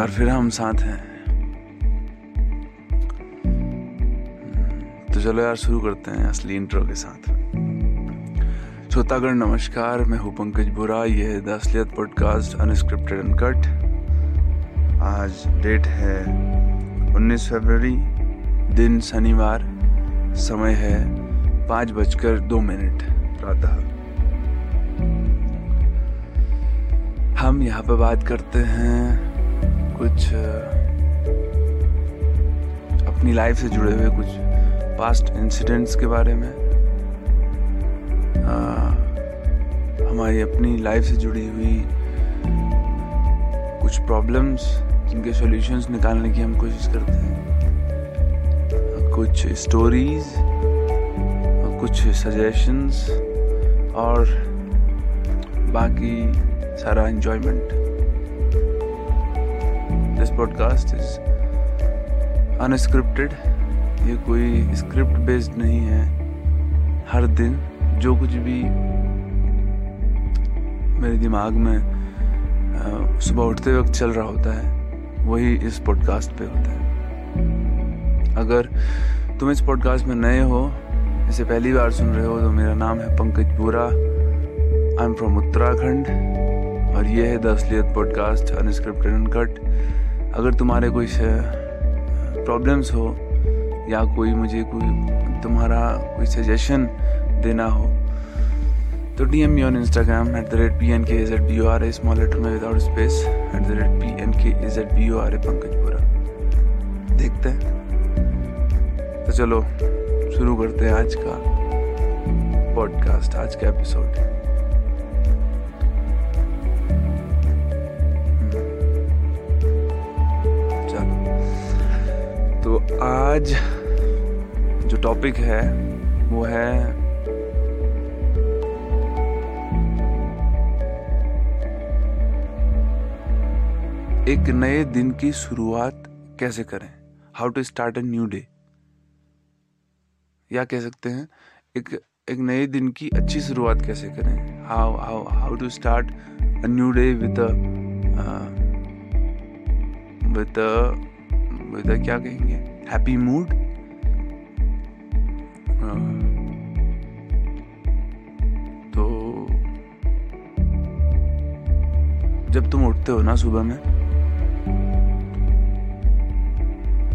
बार फिर हम साथ हैं। तो चलो यार, शुरू करते हैं असली इंट्रो के साथ। श्रोतागढ़ नमस्कार, मैं हूँ पंकज बुरा। ये है द असलियत पॉडकास्ट अनस्क्रिप्टेड एंड कट आज डेट है 19 फरवरी, दिन शनिवार। समय है पाँच बजकर दो मिनट, प्रातः। हम यहाँ पर बात करते हैं कुछ अपनी लाइफ से जुड़े हुए कुछ पास्ट इंसिडेंट्स के बारे में आ, हमारी अपनी लाइफ से जुड़ी हुई कुछ प्रॉब्लम्स जिनके सॉल्यूशंस निकालने की हम कोशिश करते हैं। कुछ स्टोरीज कुछ सजेशंस और बाकी सारा enjoyment this podcast is unscripted ये कोई स्क्रिप्ट बेस्ड नहीं है। हर दिन जो कुछ भी मेरे दिमाग में सुबह उठते वक्त चल रहा होता है, वही इस पॉडकास्ट पे होता है। अगर तुम इस पॉडकास्ट में नए हो, इसे पहली बार सुन रहे हो तो मेरा नाम है Pankaj Bora. I am from Uttarakhand और ये है द असलियत पॉडकास्ट अनस्क्रिप्टेड एंड कट अगर तुम्हारे कोई प्रॉब्लम्स हो, या कोई मुझे कोई, तुम्हारा कोई सजेशन देना हो तो D M on Instagram at the rate P N K is at B O R A small letter में without space at the rate P N K is at B O R A पंकजपुरा देखते हैं। तो चलो, शुरू करते हैं आज का पॉडकास्ट आज का एपिसोड आज जो टॉपिक है, वो है एक नए दिन की शुरुआत कैसे करें? How to start a new day या कह सकते हैं, एक एक नए दिन की अच्छी शुरुआत कैसे करें? How how how to start a new day with with with क्या कहेंगे? हैप्पी मूड तो जब तुम उठते हो ना सुबह में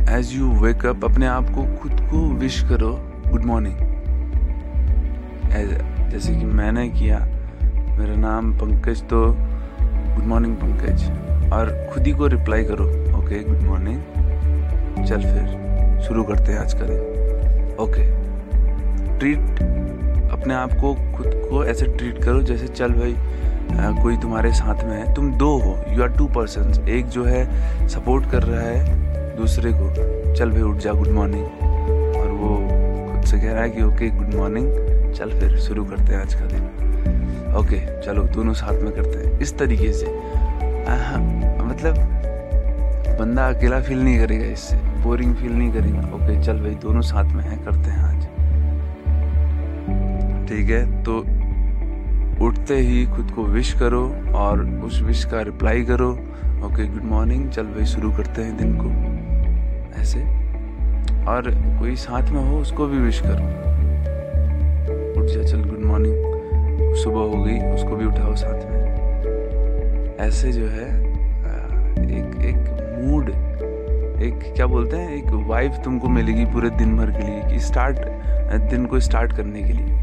एज यू वेक अप अपने आप को खुद को विश करो गुड मॉर्निंग जैसे कि मैंने किया, मेरा नाम पंकज तो गुड मॉर्निंग पंकज, और खुद ही को रिप्लाई करो ओके गुड मॉर्निंग चल फिर शुरू करते हैं आज का दिन। ओके ट्रीट अपने आप को खुद को ऐसे ट्रीट करो जैसे चल भाई आ, कोई तुम्हारे साथ में है। तुम दो हो यू आर टू पर्सन एक जो है सपोर्ट कर रहा है दूसरे को चल भाई उठ जा गुड मॉर्निंग और वो खुद से कह रहा है कि ओके गुड मॉर्निंग चल फिर शुरू करते हैं आज का दिन। ओके चलो दोनों साथ में करते हैं। इस तरीके से। आ, मतलब बंदा अकेला फील नहीं करेगा इससे। बोरिंग फील नहीं करेगा। ओके चल भाई, दोनों साथ में हैं, करते हैं आज। ठीक है तो उठते ही खुद को विश करो और उस विश का रिप्लाई करो। ओके गुड मॉर्निंग चल भाई, शुरू करते हैं दिन को। ऐसे। और कोई साथ में हो, उसको भी विश करो। उठ जा, चल गुड मॉर्निंग सुबह हो गई, उसको भी उठाओ साथ में। ऐसे जो है एक एक मूड एक, क्या बोलते हैं, एक वाइब तुमको मिलेगी पूरे दिन भर के लिए, कि स्टार्ट दिन को स्टार्ट करने के लिए।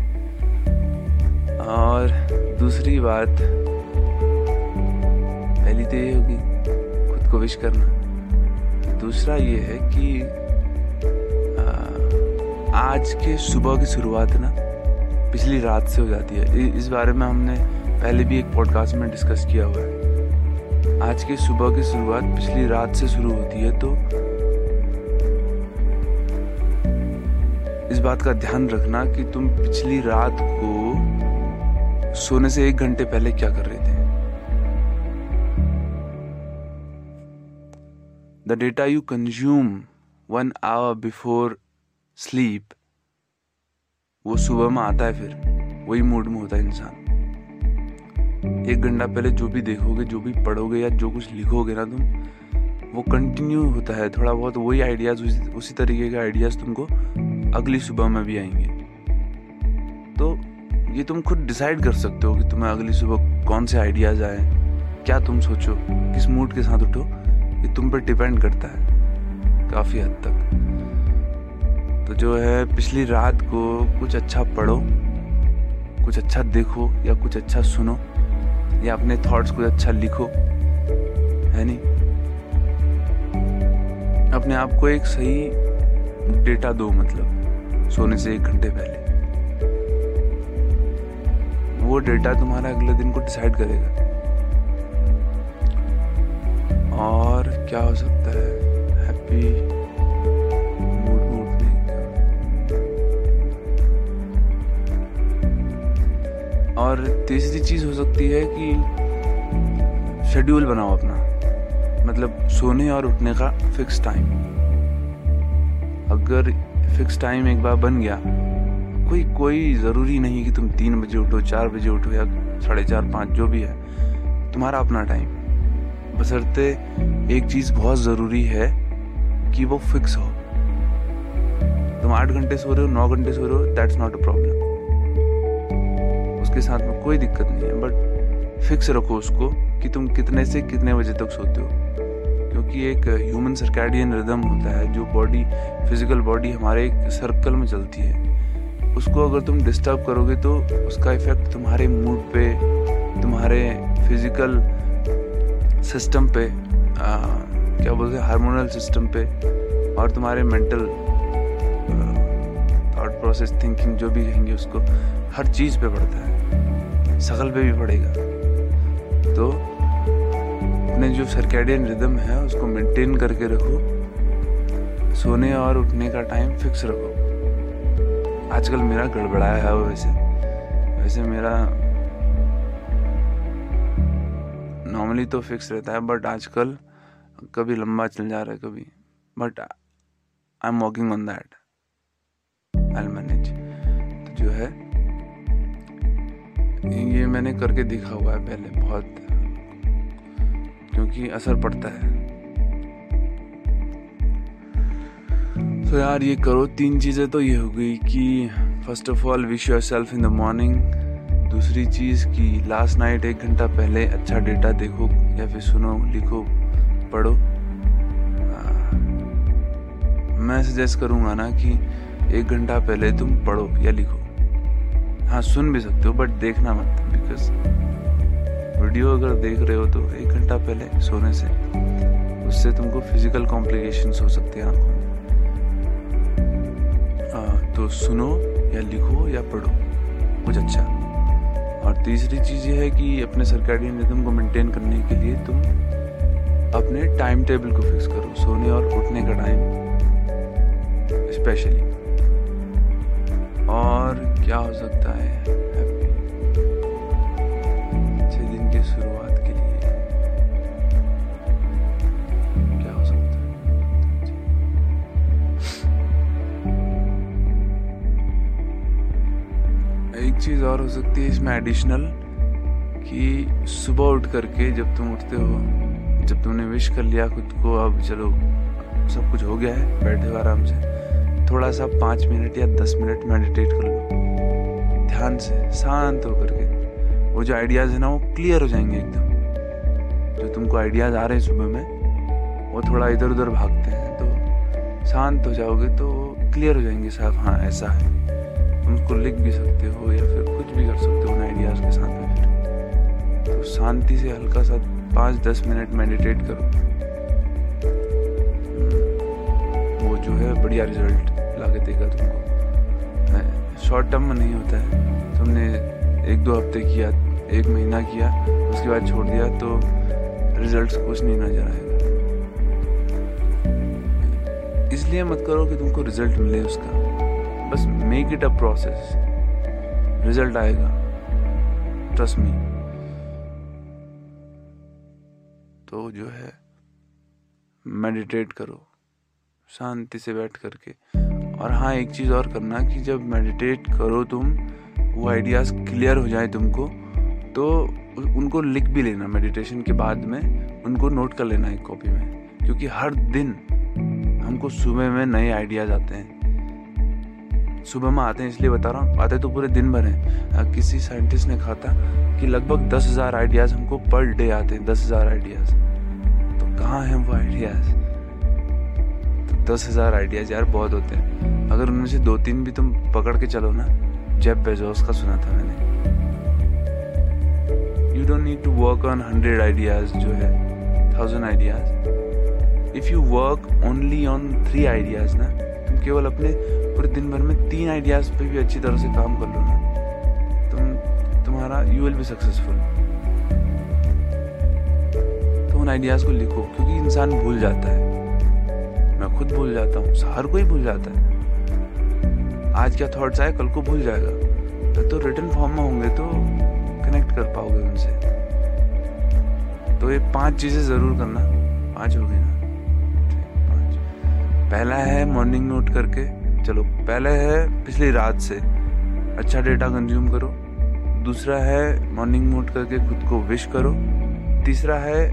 और दूसरी बात, पहली तो ये होगी, खुद को विश करना। दूसरा ये है कि आज के सुबह की शुरुआत ना, पिछली रात से हो जाती है। इस बारे में हमने पहले भी एक पॉडकास्ट में डिस्कस किया हुआ है। आज की सुबह की शुरुआत पिछली रात से शुरू होती है तो इस बात का ध्यान रखना कि तुम पिछली रात को सोने से एक घंटे पहले क्या कर रहे थे? The data you consume one hour before sleep वो सुबह में आता है फिर, वही मूड में होता है इंसान। एक घंटा पहले जो भी देखोगे जो भी पढ़ोगे या जो कुछ लिखोगे ना तुम वो कंटिन्यू होता है। थोड़ा बहुत वही आइडियाज़ उसी, तरीके के आइडियाज़ तुमको अगली सुबह में भी आएँगे। तो ये तुम खुद डिसाइड कर सकते हो कि तुम्हें अगली सुबह कौन से आइडियाज़ आए क्या तुम सोचो किस मूड के साथ उठो ये तुम पर डिपेंड करता है काफ़ी हद तक। तो जो है पिछली रात को कुछ अच्छा पढ़ो कुछ अच्छा देखो या कुछ अच्छा सुनो। या अपने थॉट्स को अच्छा लिखो। है नहीं? अपने आप को एक सही डेटा दो मतलब सोने से एक घंटे पहले। वो डेटा तुम्हारा अगले दिन को डिसाइड करेगा। और क्या हो सकता है? हैप्पी और तीसरी चीज़ हो सकती है कि शेड्यूल बनाओ अपना। मतलब सोने और उठने का फिक्स टाइम अगर फिक्स टाइम एक बार बन गया, कोई कोई ज़रूरी नहीं कि तुम तीन बजे उठो, चार बजे उठो या साढ़े चार, पाँच, जो भी है। तुम्हारा अपना टाइम बसरते एक चीज़ बहुत ज़रूरी है कि वो फिक्स हो। तुम आठ घंटे सो रहे हो, नौ घंटे सो रहे हो दैट्स नॉट अ प्रॉब्लम उसके साथ में कोई दिक्कत नहीं है बट फिक्स रखो उसको कि तुम कितने से कितने बजे तक सोते हो। क्योंकि एक ह्यूमन सर्कैडियन रिदम होता है जो बॉडी फ़िज़िकल बॉडी हमारे एक सर्कल में चलती है। उसको अगर तुम डिस्टर्ब करोगे तो उसका इफ़ेक्ट तुम्हारे मूड पे तुम्हारे फ़िज़िकल सिस्टम पे आ, क्या बोलते हैं हार्मोनल सिस्टम पे और तुम्हारे मेंटल थॉट प्रोसेस थिंकिंग जो भी कहेंगे उसको, हर चीज़ पे पड़ता है। शकल पे भी पड़ेगा तो अपने जो सर्कैडियन रिदम है, उसको मेंटेन करके रखो। सोने और उठने का टाइम फिक्स रखो। आजकल मेरा गड़बड़ाया है वैसे। वैसे मेरा नॉर्मली तो फिक्स रहता है बट आजकल कभी लंबा चल जा रहा है कभी। But I am walking on that I तो जो है ये मैंने करके दिखा हुआ है पहले बहुत क्योंकि असर पड़ता है। तो यार ये करो तीन चीज़ें तो ये हो गई कि first of all wish yourself in the morning दूसरी चीज़ कि लास्ट नाइट एक घंटा पहले अच्छा डेटा देखो या फिर सुनो लिखो पढ़ो। आ, मैं सजेस्ट करूँगा ना कि एक घंटा पहले तुम पढ़ो या लिखो। हाँ सुन भी सकते हो बट देखना मत बिकॉज़ वीडियो अगर देख रहे हो तो एक घंटा पहले सोने से उससे तुमको फ़िज़िकल कॉम्प्लिकेशंस हो सकते हैं आँखों तो सुनो या लिखो या पढ़ो, कुछ अच्छा। और तीसरी चीज़ ये है कि अपने सर्कैडियन रिदम को मेंटेन करने के लिए तुम अपने टाइम टेबल को फिक्स करो, सोने और उठने का टाइम स्पेशली और क्या हो सकता है? अच्छे दिन की शुरुआत के लिए। क्या हो सकता है? एक चीज़ और हो सकती है इसमें एडिशनल कि सुबह उठ करके जब तुम उठते हो, जब तुमने विश कर लिया खुद को, अब चलो, सब कुछ हो गया है, बैठे हो आराम से। थोड़ा सा पाँच मिनट या दस मिनट मेडिटेट कर लो। ध्यान से शांत होकर के। वो जो आइडियाज़ है ना, वो क्लियर हो जाएँगे एकदम। जो तुमको आइडियाज़ आ रहे हैं सुबह में, वो थोड़ा इधर उधर भागते हैं। तो शांत हो जाओगे तो क्लियर हो जाएँगे साहब हाँ ऐसा है। तुम उसको लिख भी सकते हो या फिर कुछ भी कर सकते हो उन आइडियाज़ के साथ में फिर। तो शांति से हल्का सा पाँच दस मिनट मेडिटेट करो। वो जो है, बढ़िया रिज़ल्ट ला के देगा तुमको शॉर्ट टर्म में नहीं होता है। तुमने एक दो हफ़्ते किया, एक महीना किया, उसके बाद छोड़ दिया तो रिजल्ट्स कुछ नहीं नज़र आएगा। इसलिए मत करो कि तुमको रिज़ल्ट मिले उसका। बस make it a process result आएगा। ट्रस्ट मी तो जो है मेडिटेट करो। शांति से बैठ करके। और हाँ एक चीज़ और करना कि जब मेडिटेट करो तुम, वो आइडियाज़ क्लियर हो जाए तुमको तो उनको लिख भी लेना मेडिटेशन के बाद में, उनको नोट कर लेना एक कॉपी में, क्योंकि हर दिन हमको सुबह में नए आइडियाज़ आते हैं। सुबह में आते हैं, इसलिए बता रहा हूँ, आते तो पूरे दिन भर हैं। किसी साइंटिस्ट ने कहा था कि लगभग दस हज़ार आइडियाज़ हमको पर डे आते हैं, दस हज़ार आइडियाज़ तो कहाँ हैं वो आइडियाज़ दस हज़ार आइडियाज़ यार बहुत होते हैं। अगर उनमें से दो तीन भी तुम पकड़ के चलो ना जेब बेजोस का सुना था मैंने। You don't need to work on hundred ideas जो है thousand ideas if you work only on three ideas ना, तुम केवल अपने पूरे दिन भर में तीन आइडियाज़ पे भी अच्छी तरह से काम कर लो ना, तुम, तुम्हारा यू विल बी सक्सेसफुल तो उन आइडियाज़ को लिखो, क्योंकि इंसान भूल जाता है। मैं खुद भूल जाता हूँ, हर कोई भूल जाता है। आज क्या थॉट्स आए? कल को भूल जाएगा। तो रिटर्न फॉर्म में होंगे तो कनेक्ट कर पाओगे उनसे। तो ये पाँच चीज़ें ज़रूर करना। पाँच हो गई ना? पाँच। पहला है मॉर्निंग नोट करके। चलो, पहले है पिछली रात से। अच्छा डेटा कंज्यूम करो। दूसरा है मॉर्निंग मोड करके खुद को विश करो। तीसरा है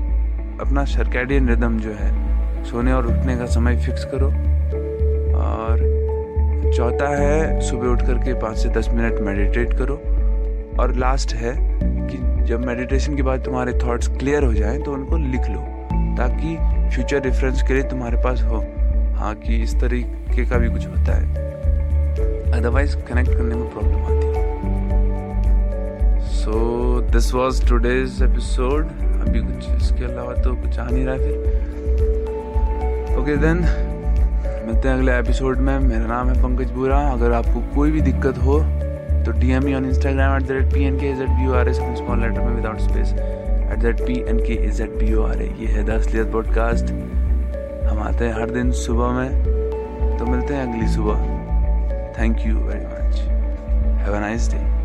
अपना सर्कैडियन रिदम जो है सोने और उठने का समय फिक्स करो। और चौथा है, सुबह उठ करके पाँच से दस मिनट मेडिटेट करो। और लास्ट है कि जब मेडिटेशन के बाद तुम्हारे थॉट्स क्लियर हो जाएँ तो उनको लिख लो, ताकि फ्यूचर रेफरेंस के लिए तुम्हारे पास हो। हाँ कि इस तरीके का भी कुछ होता है। अदरवाइज़ कनेक्ट करने में प्रॉब्लम आती है। So this was today's episode अभी कुछ इसके अलावा तो कुछ आ नहीं रहा फिर। Okay then. मिलते हैं अगले एपिसोड में। मेरा नाम है पंकज बुरा। अगर आपको कोई भी दिक्कत हो तो D M E on Instagram at the rate P N K is at B R S small letter में without space at that P N K is at B R A ये है द असलियत podcast हम आते हैं हर दिन सुबह में। तो मिलते हैं अगली सुबह। Thank you very much have a nice day